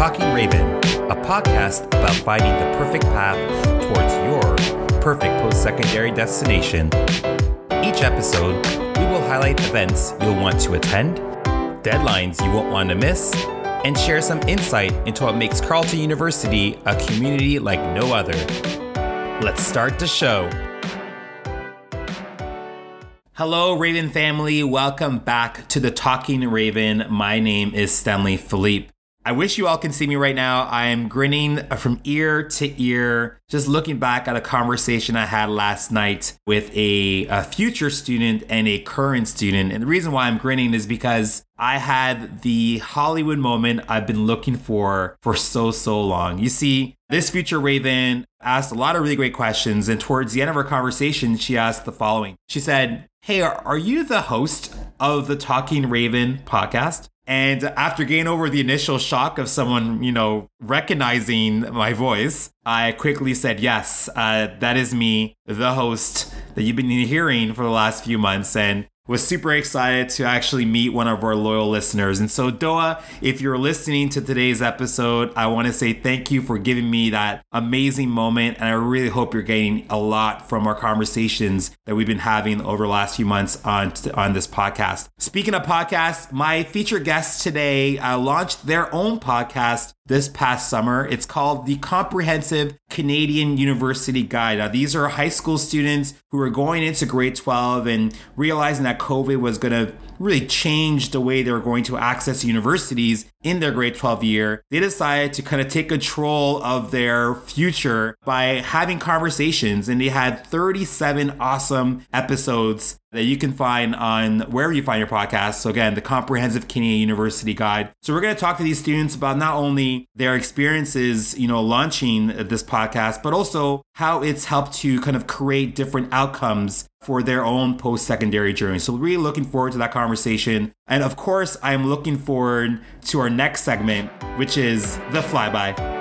Talking Raven, a podcast about finding the perfect path towards your perfect post secondary destination. Each episode, we will highlight events you'll want to attend, deadlines you won't want to miss, and share some insight into what makes Carleton University a community like no other. Let's start the show. Hello, Raven family. Welcome back to the Talking Raven. My name is Stanley Philippe. I wish you all can see me right now. I am grinning from ear to ear, just looking back at a conversation I had last night with a, a, future student and a current student. And the reason why I'm grinning is because I had the Hollywood moment I've been looking for for so, so long. You see, this future Raven asked a lot of really great questions. And towards the end of our conversation, she asked the following She said, Hey, are, are you the host of the Talking Raven podcast? And after getting over the initial shock of someone, you know, recognizing my voice, I quickly said, yes, uh, that is me, the host that you've been hearing for the last few months. And was super excited to actually meet one of our loyal listeners. And so, Doa, if you're listening to today's episode, I want to say thank you for giving me that amazing moment. And I really hope you're getting a lot from our conversations that we've been having over the last few months on, on this podcast. Speaking of podcasts, my featured guest today uh, launched their own podcast this past summer. It's called the Comprehensive Canadian University Guide. Now, these are high school students who are going into grade 12 and realizing that COVID was going to really change the way they were going to access universities in their grade 12 year, they decided to kind of take control of their future by having conversations. And they had 37 awesome episodes that you can find on wherever you find your podcast. So again, the Comprehensive Canadian University Guide. So we're going to talk to these students about not only their experiences, you know, launching this podcast, but also how it's helped to kind of create different outcomes for their own post-secondary journey. So really looking forward to that conversation. And of course, I'm looking forward to our next segment, which is the flyby.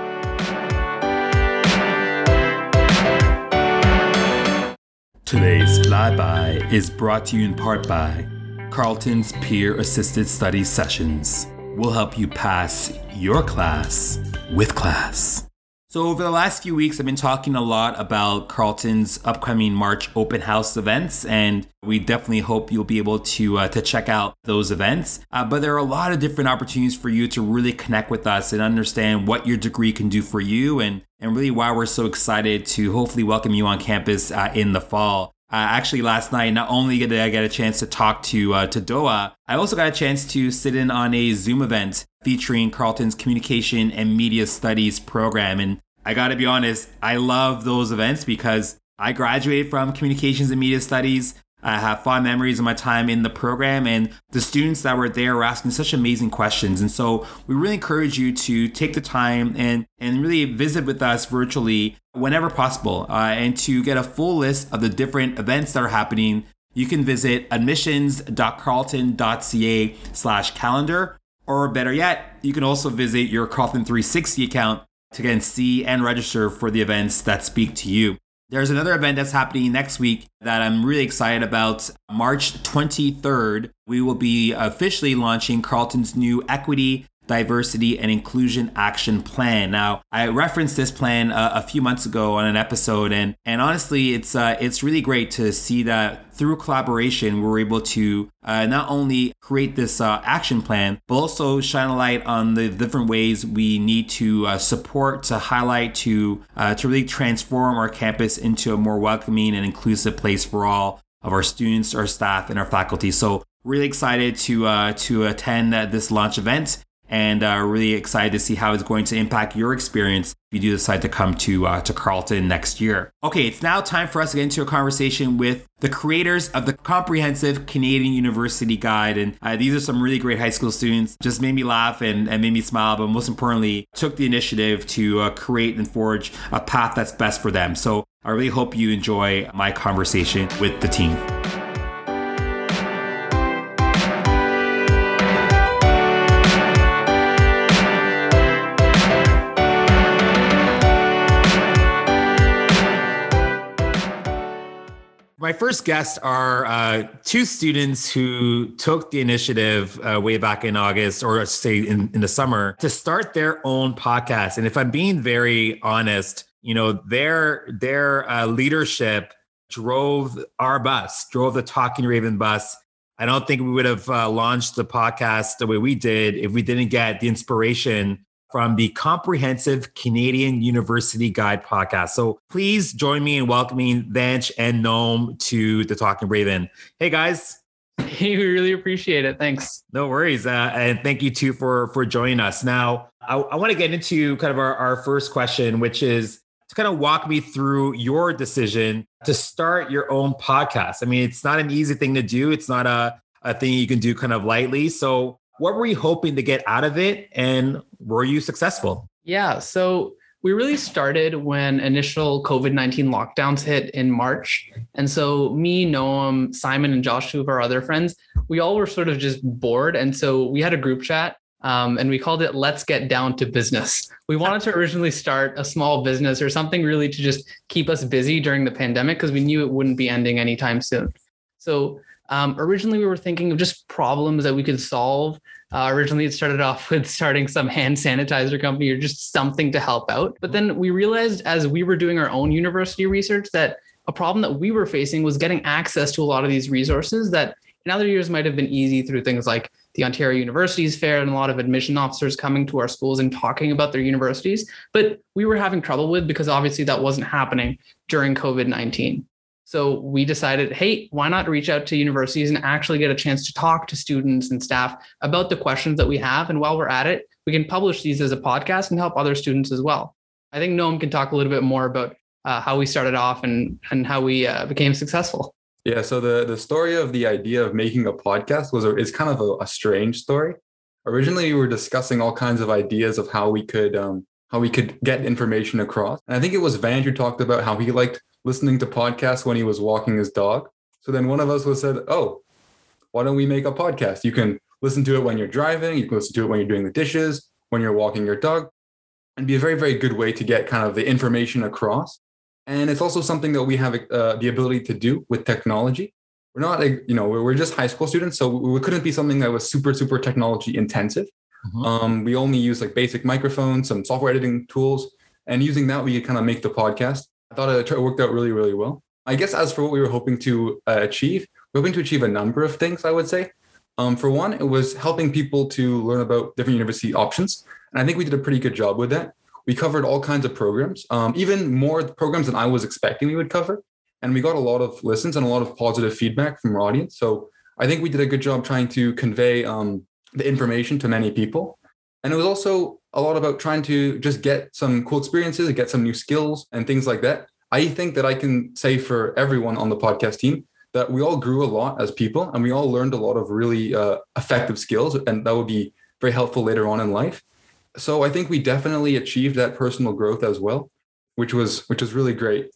Today's flyby is brought to you in part by Carleton's Peer Assisted Study Sessions. We'll help you pass your class with class. So, over the last few weeks, I've been talking a lot about Carleton's upcoming March open house events, and we definitely hope you'll be able to uh, to check out those events. Uh, but there are a lot of different opportunities for you to really connect with us and understand what your degree can do for you, and and really why we're so excited to hopefully welcome you on campus uh, in the fall. Uh, actually, last night, not only did I get a chance to talk to uh, to Doa, I also got a chance to sit in on a Zoom event featuring Carleton's Communication and Media Studies program. And I got to be honest, I love those events because I graduated from Communications and Media Studies. I have fond memories of my time in the program, and the students that were there were asking such amazing questions. And so, we really encourage you to take the time and and really visit with us virtually whenever possible, uh, and to get a full list of the different events that are happening. You can visit admissions.carleton.ca/calendar, or better yet, you can also visit your Carleton 360 account to again see and register for the events that speak to you. There's another event that's happening next week that I'm really excited about. March 23rd, we will be officially launching Carleton's new Equity diversity and inclusion action plan. Now, I referenced this plan uh, a few months ago on an episode, and and honestly, it's uh, it's really great to see that through collaboration, we're able to uh, not only create this uh, action plan, but also shine a light on the different ways we need to uh, support, to highlight, to uh, to really transform our campus into a more welcoming and inclusive place for all of our students, our staff, and our faculty. So really excited to uh, to attend uh, this launch event and uh, really excited to see how it's going to impact your experience if you do decide to come to uh, to Carleton next year. Okay, it's now time for us to get into a conversation with the creators of the Comprehensive Canadian University Guide, and uh, these are some really great high school students. Just made me laugh and, and made me smile, but most importantly, took the initiative to uh, create and forge a path that's best for them. So I really hope you enjoy my conversation with the team. First guests are uh, two students who took the initiative uh, way back in August, or say in, in the summer, to start their own podcast. And if I'm being very honest, you know, their their uh, leadership drove our bus, drove the Talking Raven bus. I don't think we would have uh, launched the podcast the way we did if we didn't get the inspiration from the Comprehensive Canadian University Guide podcast. So please join me in welcoming Vansh and Noam to the Talking Raven. Hey guys. Hey, we really appreciate it. Thanks. No worries. Uh, and thank you too for for joining us. Now, I, I want to get into kind of our, our first question, which is to kind of walk me through your decision to start your own podcast. I mean, it's not an easy thing to do. It's not a, a thing you can do kind of lightly. So what were you hoping to get out of it and were you successful? Yeah. So we really started when initial COVID 19 lockdowns hit in March. And so, me, Noam, Simon, and Josh, two of our other friends, we all were sort of just bored. And so, we had a group chat um, and we called it Let's Get Down to Business. We wanted to originally start a small business or something really to just keep us busy during the pandemic because we knew it wouldn't be ending anytime soon. So, um, originally, we were thinking of just problems that we could solve. Uh, originally, it started off with starting some hand sanitizer company or just something to help out. But then we realized as we were doing our own university research that a problem that we were facing was getting access to a lot of these resources that in other years might have been easy through things like the Ontario Universities Fair and a lot of admission officers coming to our schools and talking about their universities. But we were having trouble with because obviously that wasn't happening during COVID 19. So we decided, hey, why not reach out to universities and actually get a chance to talk to students and staff about the questions that we have? And while we're at it, we can publish these as a podcast and help other students as well. I think Noam can talk a little bit more about uh, how we started off and and how we uh, became successful. Yeah, so the the story of the idea of making a podcast was is kind of a, a strange story. Originally, we were discussing all kinds of ideas of how we could um, how we could get information across, and I think it was Van who talked about how he liked listening to podcasts when he was walking his dog. So then one of us was said, "Oh, why don't we make a podcast? You can listen to it when you're driving, you can listen to it when you're doing the dishes, when you're walking your dog, and be a very very good way to get kind of the information across. And it's also something that we have uh, the ability to do with technology. We're not, you know, we're just high school students, so it couldn't be something that was super super technology intensive. Mm-hmm. Um, we only use like basic microphones, some software editing tools, and using that we could kind of make the podcast I thought it worked out really, really well. I guess as for what we were hoping to uh, achieve, we're hoping to achieve a number of things, I would say. Um, for one, it was helping people to learn about different university options. And I think we did a pretty good job with that. We covered all kinds of programs, um, even more programs than I was expecting we would cover. And we got a lot of listens and a lot of positive feedback from our audience. So I think we did a good job trying to convey um, the information to many people. And it was also a lot about trying to just get some cool experiences, get some new skills and things like that. I think that I can say for everyone on the podcast team that we all grew a lot as people and we all learned a lot of really uh, effective skills and that would be very helpful later on in life. So I think we definitely achieved that personal growth as well, which was which was really great.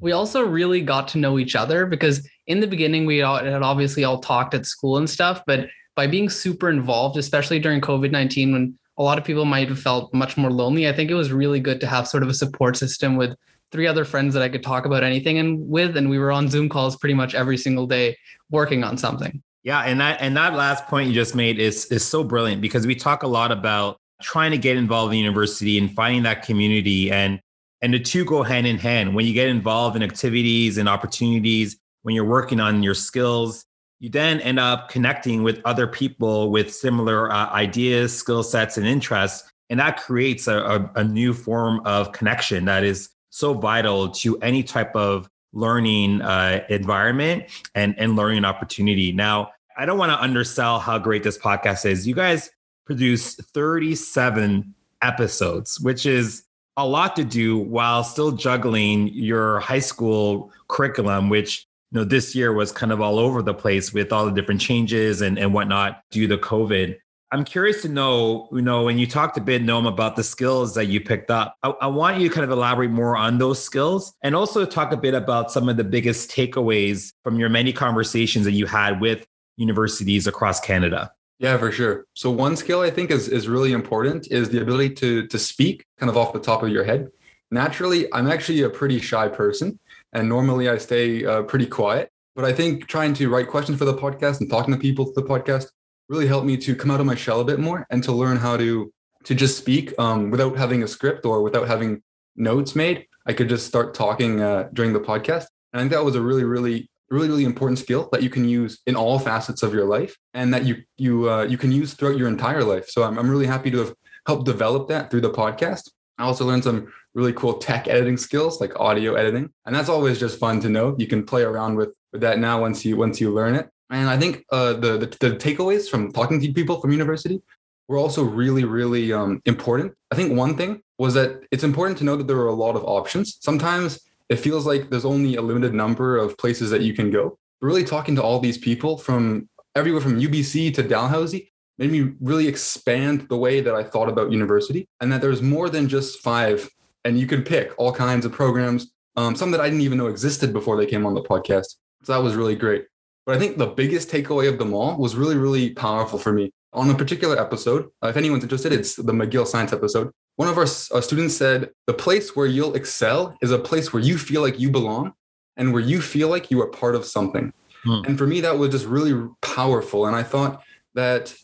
We also really got to know each other because in the beginning we all, had obviously all talked at school and stuff, but by being super involved, especially during COVID 19 when a lot of people might have felt much more lonely. I think it was really good to have sort of a support system with three other friends that I could talk about anything and with, and we were on Zoom calls pretty much every single day working on something. Yeah, and that and that last point you just made is is so brilliant because we talk a lot about trying to get involved in university and finding that community and and the two go hand in hand. When you get involved in activities and opportunities, when you're working on your skills, you then end up connecting with other people with similar uh, ideas, skill sets, and interests. And that creates a, a, a, new form of connection that is so vital to any type of learning uh, environment and, and learning opportunity. Now, I don't want to undersell how great this podcast is. You guys produce 37 episodes, which is a lot to do while still juggling your high school curriculum, which know, this year was kind of all over the place with all the different changes and, and whatnot due to COVID. I'm curious to know, you know, when you talked a bit, Noam, about the skills that you picked up, I, I, want you to kind of elaborate more on those skills and also talk a bit about some of the biggest takeaways from your many conversations that you had with universities across Canada. Yeah, for sure. So one skill I think is, is really important is the ability to, to speak kind of off the top of your head. Naturally, I'm actually a pretty shy person and normally I stay uh, pretty quiet. But I think trying to write questions for the podcast and talking to people through the podcast really helped me to come out of my shell a bit more and to learn how to to just speak um, without having a script or without having notes made. I could just start talking uh, during the podcast. And I think that was a really, really, really, really important skill that you can use in all facets of your life, and that you you uh, you can use throughout your entire life. So I'm I'm really happy to have helped develop that through the podcast. I also learned some really cool tech editing skills like audio editing, and that's always just fun to know. You can play around with with that now once you once you learn it. And I think uh, the, the the takeaways from talking to people from university were also really really um, important. I think one thing was that it's important to know that there are a lot of options. Sometimes it feels like there's only a limited number of places that you can go. But really talking to all these people from everywhere from UBC to Dalhousie made me really expand the way that I thought about university and that there's more than just five and you can pick all kinds of programs, um, some that I didn't even know existed before they came on the podcast. So that was really great. But I think the biggest takeaway of them all was really, really powerful for me. On a particular episode, uh, if anyone's interested, it's the McGill Science episode. One of our uh, students said, The place where you'll excel is a place where you feel like you belong and where you feel like you are part of something. Hmm. And for me, that was just really powerful. And I thought that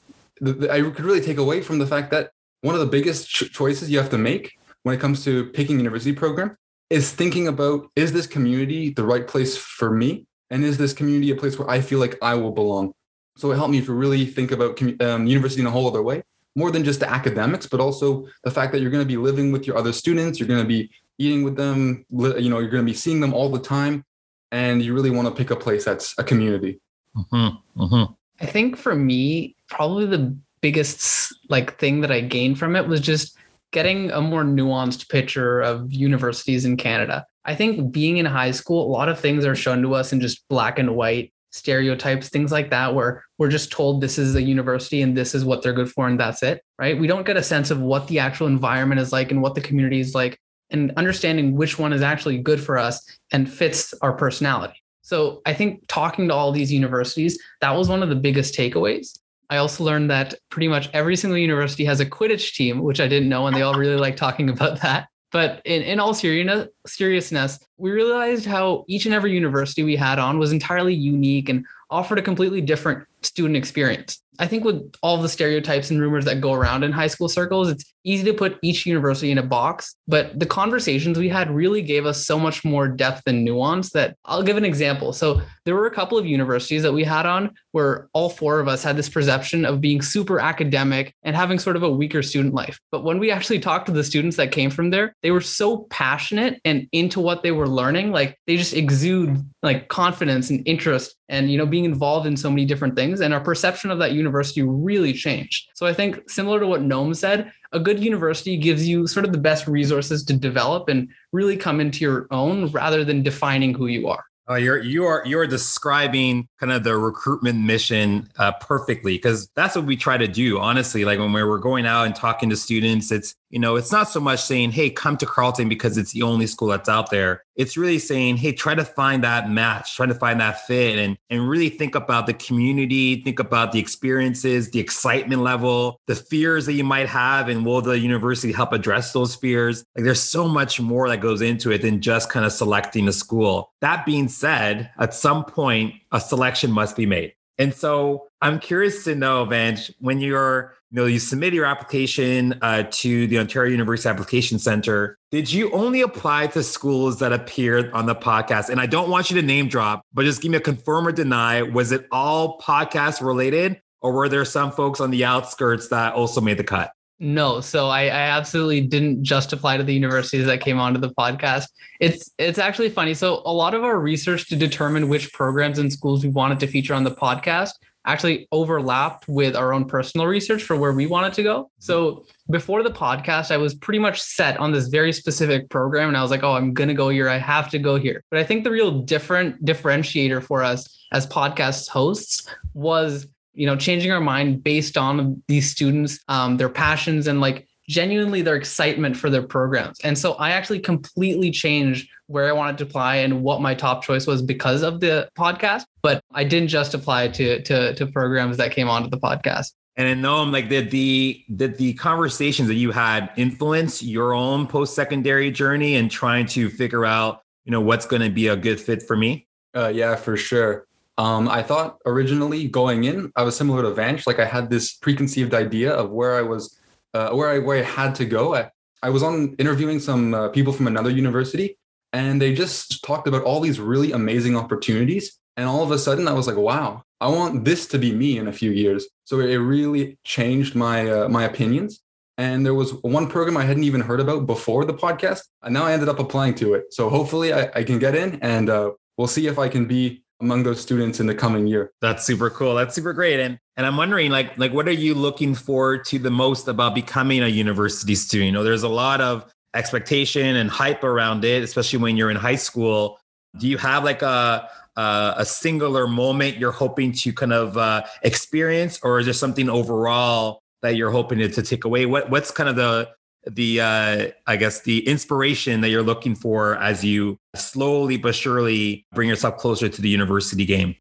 I could really take away from the fact that one of the biggest ch- choices you have to make when it comes to picking university program is thinking about is this community the right place for me and is this community a place where i feel like i will belong so it helped me to really think about um, university in a whole other way more than just the academics but also the fact that you're going to be living with your other students you're going to be eating with them you know you're going to be seeing them all the time and you really want to pick a place that's a community mm-hmm. Mm-hmm. i think for me probably the biggest like thing that I gained from it was just getting a more nuanced picture of universities in Canada. I think being in high school, a lot of things are shown to us in just black and white stereotypes, things like that, where we're just told this is a university and this is what they're good for and that's it, right? We don't get a sense of what the actual environment is like and what the community is like and understanding which one is actually good for us and fits our personality. So I think talking to all these universities, that was one of the biggest takeaways. I also learned that pretty much every single university has a Quidditch team, which I didn't know, and they all really like talking about that. But in, in all seriousness, we realized how each and every university we had on was entirely unique and offered a completely different student experience. I think with all the stereotypes and rumors that go around in high school circles, it's easy to put each university in a box. But the conversations we had really gave us so much more depth and nuance that I'll give an example. So there were a couple of universities that we had on where all four of us had this perception of being super academic and having sort of a weaker student life. But when we actually talked to the students that came from there, they were so passionate and into what they were learning. Like they just exude like confidence and interest and you know being involved in so many different things and our perception of that university really changed so i think similar to what Noam said a good university gives you sort of the best resources to develop and really come into your own rather than defining who you are Oh, you're you are you're describing kind of the recruitment mission uh, perfectly because that's what we try to do. Honestly, like when we're going out and talking to students, it's you know it's not so much saying, "Hey, come to Carleton because it's the only school that's out there." It's really saying, "Hey, try to find that match, try to find that fit, and and really think about the community, think about the experiences, the excitement level, the fears that you might have, and will the university help address those fears?" Like there's so much more that goes into it than just kind of selecting a school. That being said, at some point, a selection must be made. And so I'm curious to know, Vansh, when you're, you know, you submit your application uh, to the Ontario University Application Center, did you only apply to schools that appeared on the podcast? And I don't want you to name drop, but just give me a confirm or deny. Was it all podcast related or were there some folks on the outskirts that also made the cut? No, so I, I, absolutely didn't just apply to the universities that came onto the podcast. It's it's actually funny. So a lot of our research to determine which programs and schools we wanted to feature on the podcast actually overlapped with our own personal research for where we wanted to go. So before the podcast, I was pretty much set on this very specific program, and I was like, "Oh, I'm gonna go here. I have to go here." But I think the real different differentiator for us as podcast hosts was you know changing our mind based on these students um, their passions and like genuinely their excitement for their programs. And so i actually completely changed where i wanted to apply and what my top choice was because of the podcast but i didn't just apply to to, to programs that came onto the podcast. And I know I'm like did the did the conversations that you had influence your own post secondary journey and trying to figure out you know what's going to be a good fit for me? Uh, yeah, for sure. Um, I thought originally going in, I was similar to Vansh. Like I had this preconceived idea of where I was, uh, where I where I had to go. I, I was on interviewing some uh, people from another university, and they just talked about all these really amazing opportunities. And all of a sudden, I was like, "Wow, I want this to be me in a few years." So it really changed my uh, my opinions. And there was one program I hadn't even heard about before the podcast, and now I ended up applying to it. So hopefully, I, I can get in, and uh, we'll see if I can be among those students in the coming year. That's super cool. That's super great. And and I'm wondering like like what are you looking forward to the most about becoming a university student? You know, there's a lot of expectation and hype around it, especially when you're in high school. Do you have like a a, a singular moment you're hoping to kind of uh, experience, or is there something overall that you're hoping to, to take away? What what's kind of the the uh, I guess the inspiration that you're looking for as you slowly but surely bring yourself closer to the university game?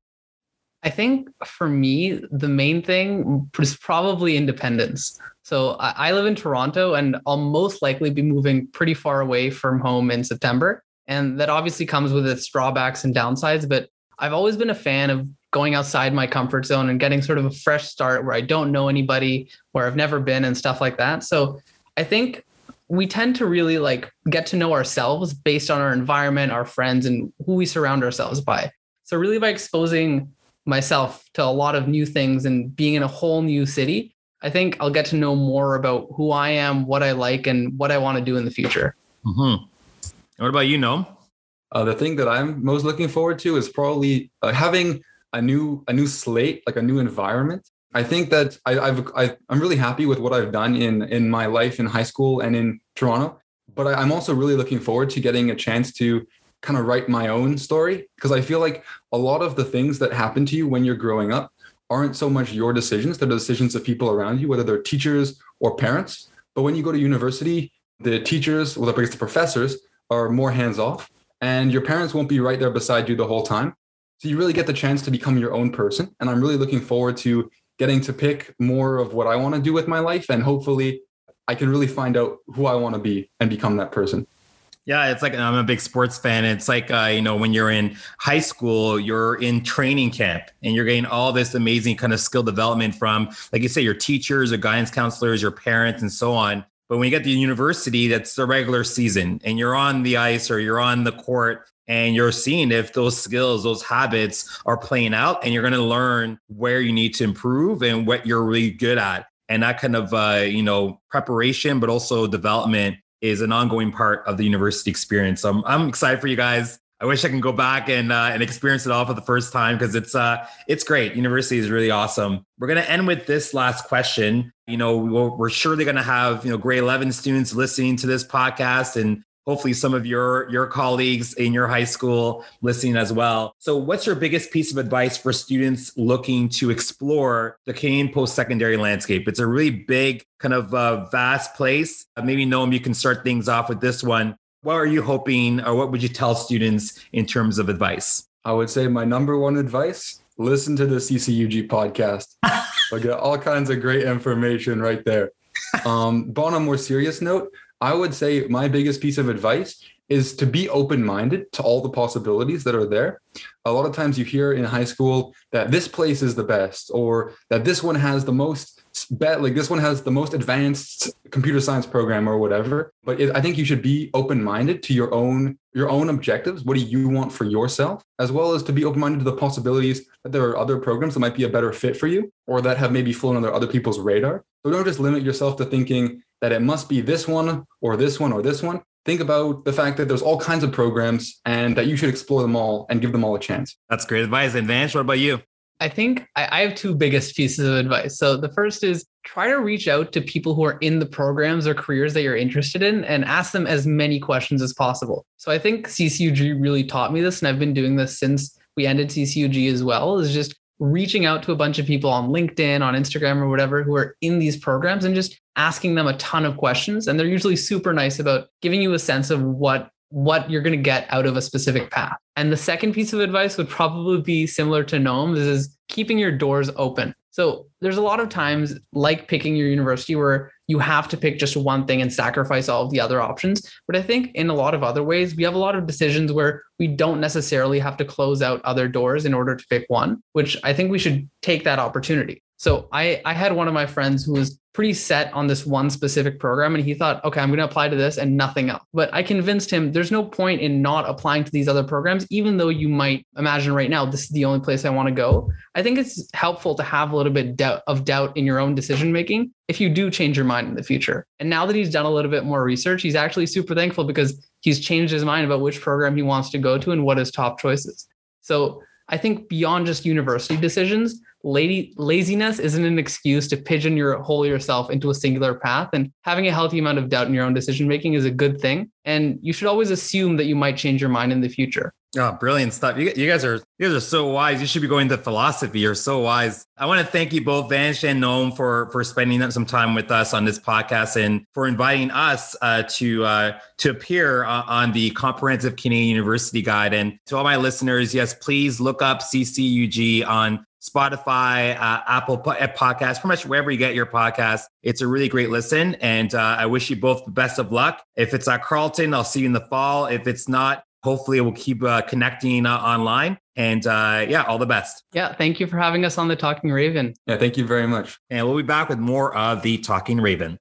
I think for me, the main thing is probably independence. So I live in Toronto and I'll most likely be moving pretty far away from home in September. And that obviously comes with its drawbacks and downsides. But I've always been a fan of going outside my comfort zone and getting sort of a fresh start where I don't know anybody, where I've never been and stuff like that. So I think we tend to really like get to know ourselves based on our environment, our friends, and who we surround ourselves by. So, really, by exposing myself to a lot of new things and being in a whole new city, I think I'll get to know more about who I am, what I like, and what I want to do in the future. Mm-hmm. What about you, Noam? Uh, the thing that I'm most looking forward to is probably uh, having a new a new slate, like a new environment, I think that I, I've I, am really happy with what I've done in in my life in high school and in Toronto. But I, I'm also really looking forward to getting a chance to kind of write my own story because I feel like a lot of the things that happen to you when you're growing up aren't so much your decisions; they're the decisions of people around you, whether they're teachers or parents. But when you go to university, the teachers, well, I guess the professors, are more hands off, and your parents won't be right there beside you the whole time. So you really get the chance to become your own person. And I'm really looking forward to getting to pick more of what I want to do with my life. And hopefully I can really find out who I want to be and become that person. Yeah, it's like I'm a big sports fan. It's like uh, you know when you're in high school, you're in training camp, and you're getting all this amazing kind of skill development from, like you say, your teachers, your guidance counselors, your parents, and so on. But when you get to university, that's the regular season, and you're on the ice or you're on the court, and you're seeing if those skills, those habits are playing out, and you're going to learn where you need to improve and what you're really good at. And that kind of uh, you know preparation, but also development is an ongoing part of the university experience. So I'm, I'm excited for you guys. I wish I can go back and uh, and experience it all for the first time because it's uh it's great. University is really awesome. We're gonna end with this last question. You know, we're surely gonna have you know grade eleven students listening to this podcast, and hopefully some of your your colleagues in your high school listening as well. So what's your biggest piece of advice for students looking to explore the Canadian post-secondary landscape? It's a really big kind of uh, vast place. Uh, maybe Noam, you can start things off with this one. What are you hoping or what would you tell students in terms of advice? I would say my number one advice, listen to the CCUG podcast. I'll get all kinds of great information right there. Um, but on a more serious note, I would say my biggest piece of advice is to be open minded to all the possibilities that are there. A lot of times you hear in high school that this place is the best or that this one has the most bet like this one has the most advanced computer science program or whatever. But it, i think you should be open minded to your own your own objectives. What do you want for yourself? As well as to be open minded to the possibilities that there are other programs that might be a better fit for you or that have maybe flown under other people's radar. So don't just limit yourself to thinking that it must be this one or this one or this one. Think about the fact that there's all kinds of programs and that you should explore them all and give them all a chance. That's great advice. And Vansh, what about you? I think I, have two biggest pieces of advice. So the first is try to reach out to people who are in the programs or careers that you're interested in and ask them as many questions as possible. So I think CCUG really taught me this, and I've been doing this since we ended CCUG as well, is just reaching out to a bunch of people on LinkedIn, on Instagram, or whatever who are in these programs and just asking them a ton of questions. And they're usually super nice about giving you a sense of what what you're going to get out of a specific path. And the second piece of advice would probably be similar to Noam's is keeping your doors open. So there's a lot of times, like picking your university, where you have to pick just one thing and sacrifice all of the other options. But I think in a lot of other ways, we have a lot of decisions where we don't necessarily have to close out other doors in order to pick one, which I think we should take that opportunity. So I, I had one of my friends who was pretty set on this one specific program and he thought okay i'm going to apply to this and nothing else. But i convinced him there's no point in not applying to these other programs even though you might imagine right now this is the only place i want to go. I think it's helpful to have a little bit of doubt in your own decision making if you do change your mind in the future. And now that he's done a little bit more research he's actually super thankful because he's changed his mind about which program he wants to go to and what his top choices so i think beyond just university decisions lady laziness isn't an excuse to pigeon your whole yourself into a singular path and having a healthy amount of doubt in your own decision making is a good thing and you should always assume that you might change your mind in the future Oh, brilliant stuff! You, you, guys are you guys are so wise. You should be going to philosophy. You're so wise. I want to thank you both, Vansh and Noam, for for spending some time with us on this podcast and for inviting us uh, to uh, to appear uh, on the Comprehensive Canadian University Guide. And to all my listeners, yes, please look up CCUG on Spotify, uh, Apple uh, Podcasts, pretty much wherever you get your podcast. It's a really great listen. And uh, I wish you both the best of luck. If it's at Carleton, I'll see you in the fall. If it's not, hopefully we'll keep uh, connecting uh, online. And uh, yeah, all the best. Yeah. Thank you for having us on the Talking Raven. Yeah. Thank you very much. And we'll be back with more of the Talking Raven.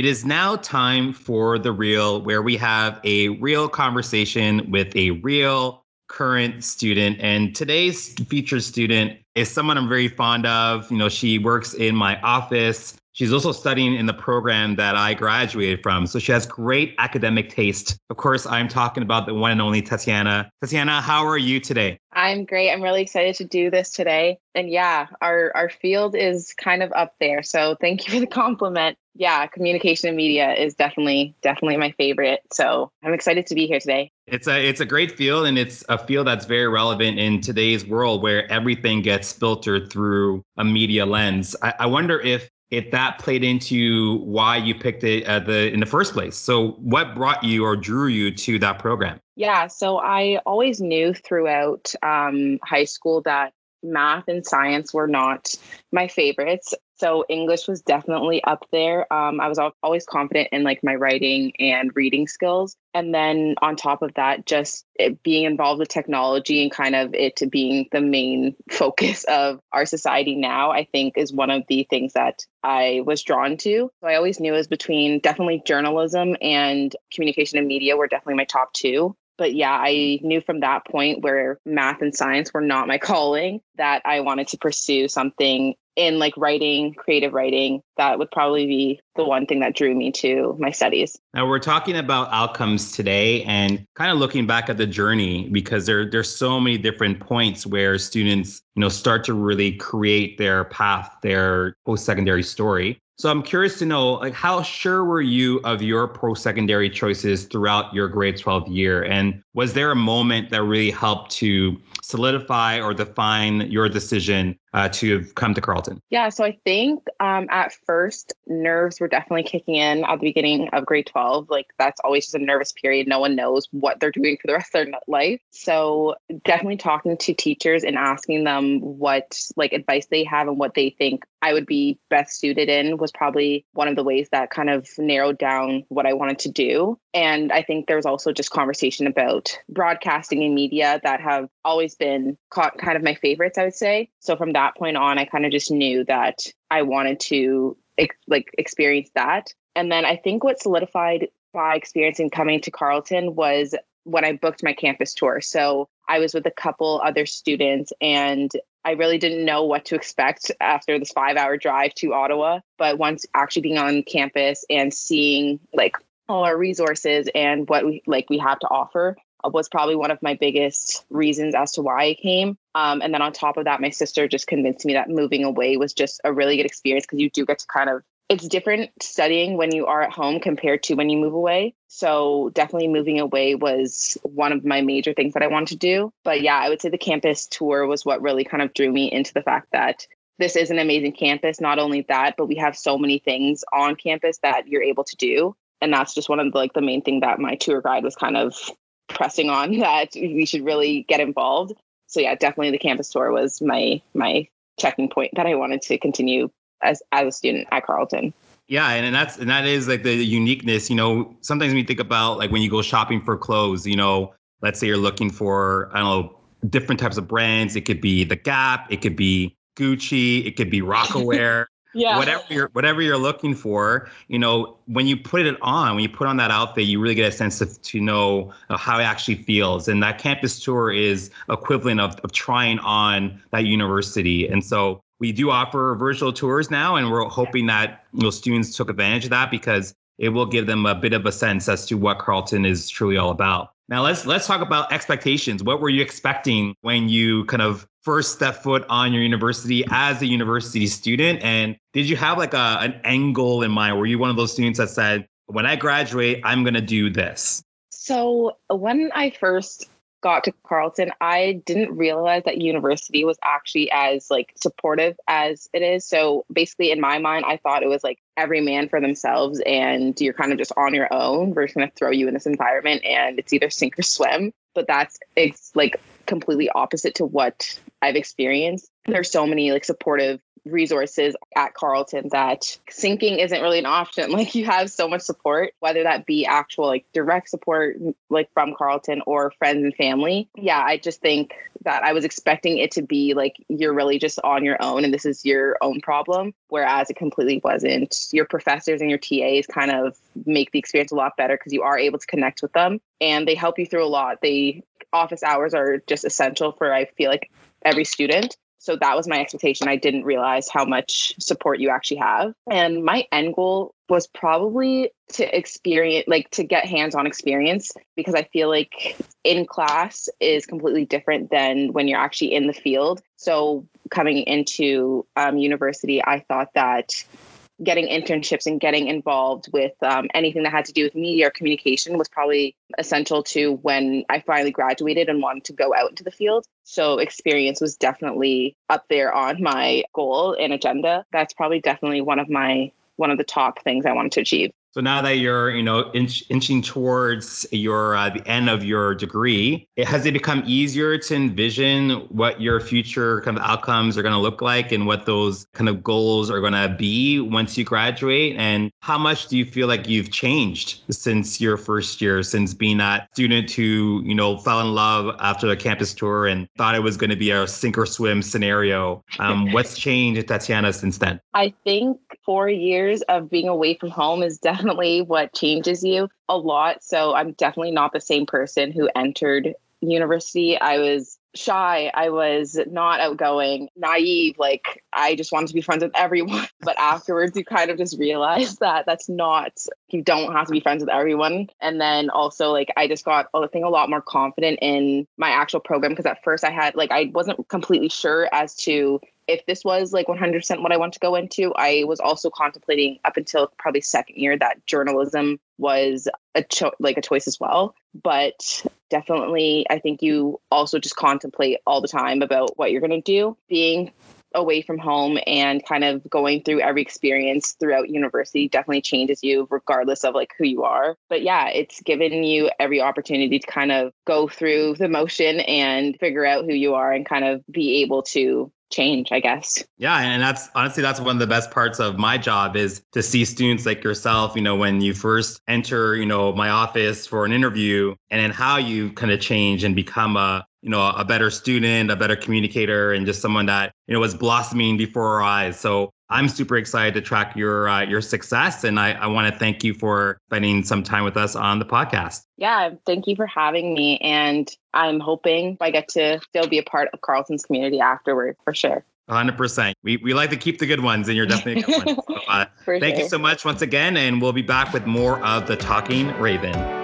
It is now time for the real, where we have a real conversation with a real current student. And today's featured student is someone I'm very fond of. You know, she works in my office. She's also studying in the program that I graduated from. So she has great academic taste. Of course, I'm talking about the one and only Tatiana. Tatiana, how are you today? I'm great. I'm really excited to do this today. And yeah, our our field is kind of up there. So thank you for the compliment. Yeah, communication and media is definitely definitely my favorite. So I'm excited to be here today. It's a it's a great field and it's a field that's very relevant in today's world where everything gets filtered through a media lens. I, I wonder if if that played into why you picked it at the in the first place. So what brought you or drew you to that program? Yeah, so I always knew throughout um, high school that math and science were not my favorites. So English was definitely up there. Um, I was always confident in like my writing and reading skills. And then on top of that, just being involved with technology and kind of it being the main focus of our society now, I think is one of the things that I was drawn to. So I always knew it was between definitely journalism and communication and media were definitely my top two but yeah, I knew from that point where math and science were not my calling that I wanted to pursue something in like writing, creative writing. That would probably be the one thing that drew me to my studies. Now we're talking about outcomes today and kind of looking back at the journey because there there's so many different points where students, you know, start to really create their path, their post-secondary story. So I'm curious to know, like, how sure were you of your post-secondary choices throughout your grade 12 year? And was there a moment that really helped to solidify or define your decision uh, to come to Carleton? Yeah, so I think um, at first, nerves were definitely kicking in at the beginning of grade 12. Like, that's always just a nervous period. No one knows what they're doing for the rest of their life. So, definitely talking to teachers and asking them what like advice they have and what they think I would be best suited in was probably one of the ways that kind of narrowed down what I wanted to do. And I think there was also just conversation about broadcasting and media that have always been kind of my favorites, I would say. So from that point on, I kind of just knew that I wanted to ex- like experience that. And then I think what solidified my experience in coming to Carleton was when I booked my campus tour. So I was with a couple other students and I really didn't know what to expect after this five hour drive to Ottawa. But once actually being on campus and seeing like all our resources and what we like we have to offer was probably one of my biggest reasons as to why I came. Um, and then on top of that, my sister just convinced me that moving away was just a really good experience because you do get to kind of it's different studying when you are at home compared to when you move away. So definitely moving away was one of my major things that I wanted to do. But yeah, I would say the campus tour was what really kind of drew me into the fact that this is an amazing campus. Not only that, but we have so many things on campus that you're able to do. And that's just one of the, like the main thing that my tour guide was kind of pressing on that we should really get involved. So yeah, definitely the campus tour was my my checking point that I wanted to continue as as a student at Carleton. Yeah, and, and that's and that is like the uniqueness. You know, sometimes when you think about like when you go shopping for clothes, you know, let's say you're looking for I don't know different types of brands. It could be the Gap, it could be Gucci, it could be Rocawear. Yeah. Whatever you're whatever you're looking for, you know, when you put it on, when you put on that outfit, you really get a sense of to know uh, how it actually feels. And that campus tour is equivalent of, of trying on that university. And so we do offer virtual tours now, and we're hoping that you know, students took advantage of that because it will give them a bit of a sense as to what Carleton is truly all about. Now let's let's talk about expectations. What were you expecting when you kind of first step foot on your university as a university student? And did you have like a an end goal in mind? Were you one of those students that said, when I graduate, I'm gonna do this? So when I first got to Carleton, I didn't realize that university was actually as like supportive as it is. So basically in my mind, I thought it was like every man for themselves and you're kind of just on your own. We're just gonna throw you in this environment and it's either sink or swim. But that's it's like completely opposite to what I've experienced. There's so many like supportive resources at Carleton that sinking isn't really an option. Like you have so much support, whether that be actual like direct support like from Carleton or friends and family. Yeah, I just think that I was expecting it to be like you're really just on your own and this is your own problem, whereas it completely wasn't. Your professors and your TAs kind of make the experience a lot better because you are able to connect with them and they help you through a lot. They office hours are just essential for I feel like every student so that was my expectation. I didn't realize how much support you actually have. And my end goal was probably to experience, like to get hands on experience, because I feel like in class is completely different than when you're actually in the field. So coming into um, university, I thought that getting internships and getting involved with um, anything that had to do with media or communication was probably essential to when I finally graduated and wanted to go out into the field. So experience was definitely up there on my goal and agenda. That's probably definitely one of my one of the top things I wanted to achieve. So now that you're, you know, inch, inching towards your uh, the end of your degree, it, has it become easier to envision what your future kind of outcomes are going to look like and what those kind of goals are going to be once you graduate? And how much do you feel like you've changed since your first year, since being that student who, you know, fell in love after the campus tour and thought it was going to be a sink or swim scenario? Um, what's changed, Tatiana, since then? I think four years of being away from home is definitely definitely what changes you a lot. So I'm definitely not the same person who entered university. I was shy. I was not outgoing, naive. Like I just wanted to be friends with everyone. But afterwards, you kind of just realize that that's not, you don't have to be friends with everyone. And then also, like, I just got, I think, a lot more confident in my actual program because at first I had, like, I wasn't completely sure as to if this was like 100% what I want to go into, I was also contemplating up until probably second year that journalism was a cho- like a choice as well. But definitely, I think you also just contemplate all the time about what you're going to do. Being away from home and kind of going through every experience throughout university definitely changes you regardless of like who you are but yeah it's given you every opportunity to kind of go through the motion and figure out who you are and kind of be able to change, I guess. Yeah, and that's honestly that's one of the best parts of my job is to see students like yourself, you know, when you first enter, you know, my office for an interview and then how you kind of change and become a you know a better student a better communicator and just someone that you know was blossoming before our eyes so I'm super excited to track your uh, your success, and I, I want to thank you for spending some time with us on the podcast. Yeah, thank you for having me, and I'm hoping I get to still be a part of Carleton's community afterward for sure. 100%. We, we like to keep the good ones, and you're definitely a good one. So, uh, thank sure. you so much once again, and we'll be back with more of the Talking Raven.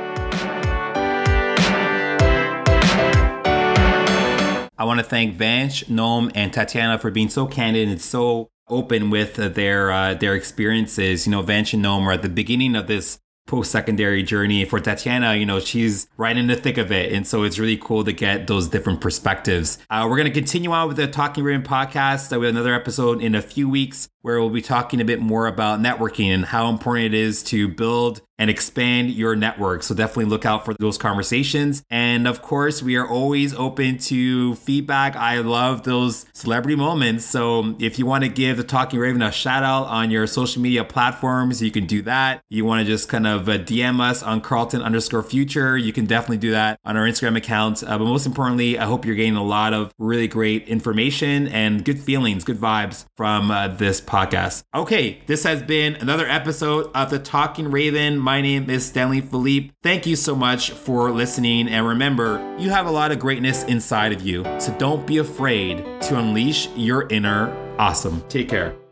I want to thank Vansh, Noam, and Tatiana for being so candid and so open with their uh, their experiences. You know, Vansh and Noam are at the beginning of this post secondary journey. For Tatiana, you know, she's right in the thick of it. And so it's really cool to get those different perspectives. Uh, we're going to continue on with the Talking Raven podcast uh, with another episode in a few weeks where we'll be talking a bit more about networking and how important it is to build and expand your network. So definitely look out for those conversations. And of course, we are always open to feedback. I love those celebrity moments. So if you want to give the Talking Raven a shout out on your social media platforms, you can do that. You want to just kind of uh, DM us on Carleton underscore future, you can definitely do that on our Instagram account. Uh, but most importantly, I hope you're getting a lot of really great information and good feelings, good vibes from uh, this podcast. Okay, this has been another episode of the Talking Raven. My name is Stanley Philippe. Thank you so much for listening. And remember, you have a lot of greatness inside of you. So don't be afraid to unleash your inner awesome. Take care.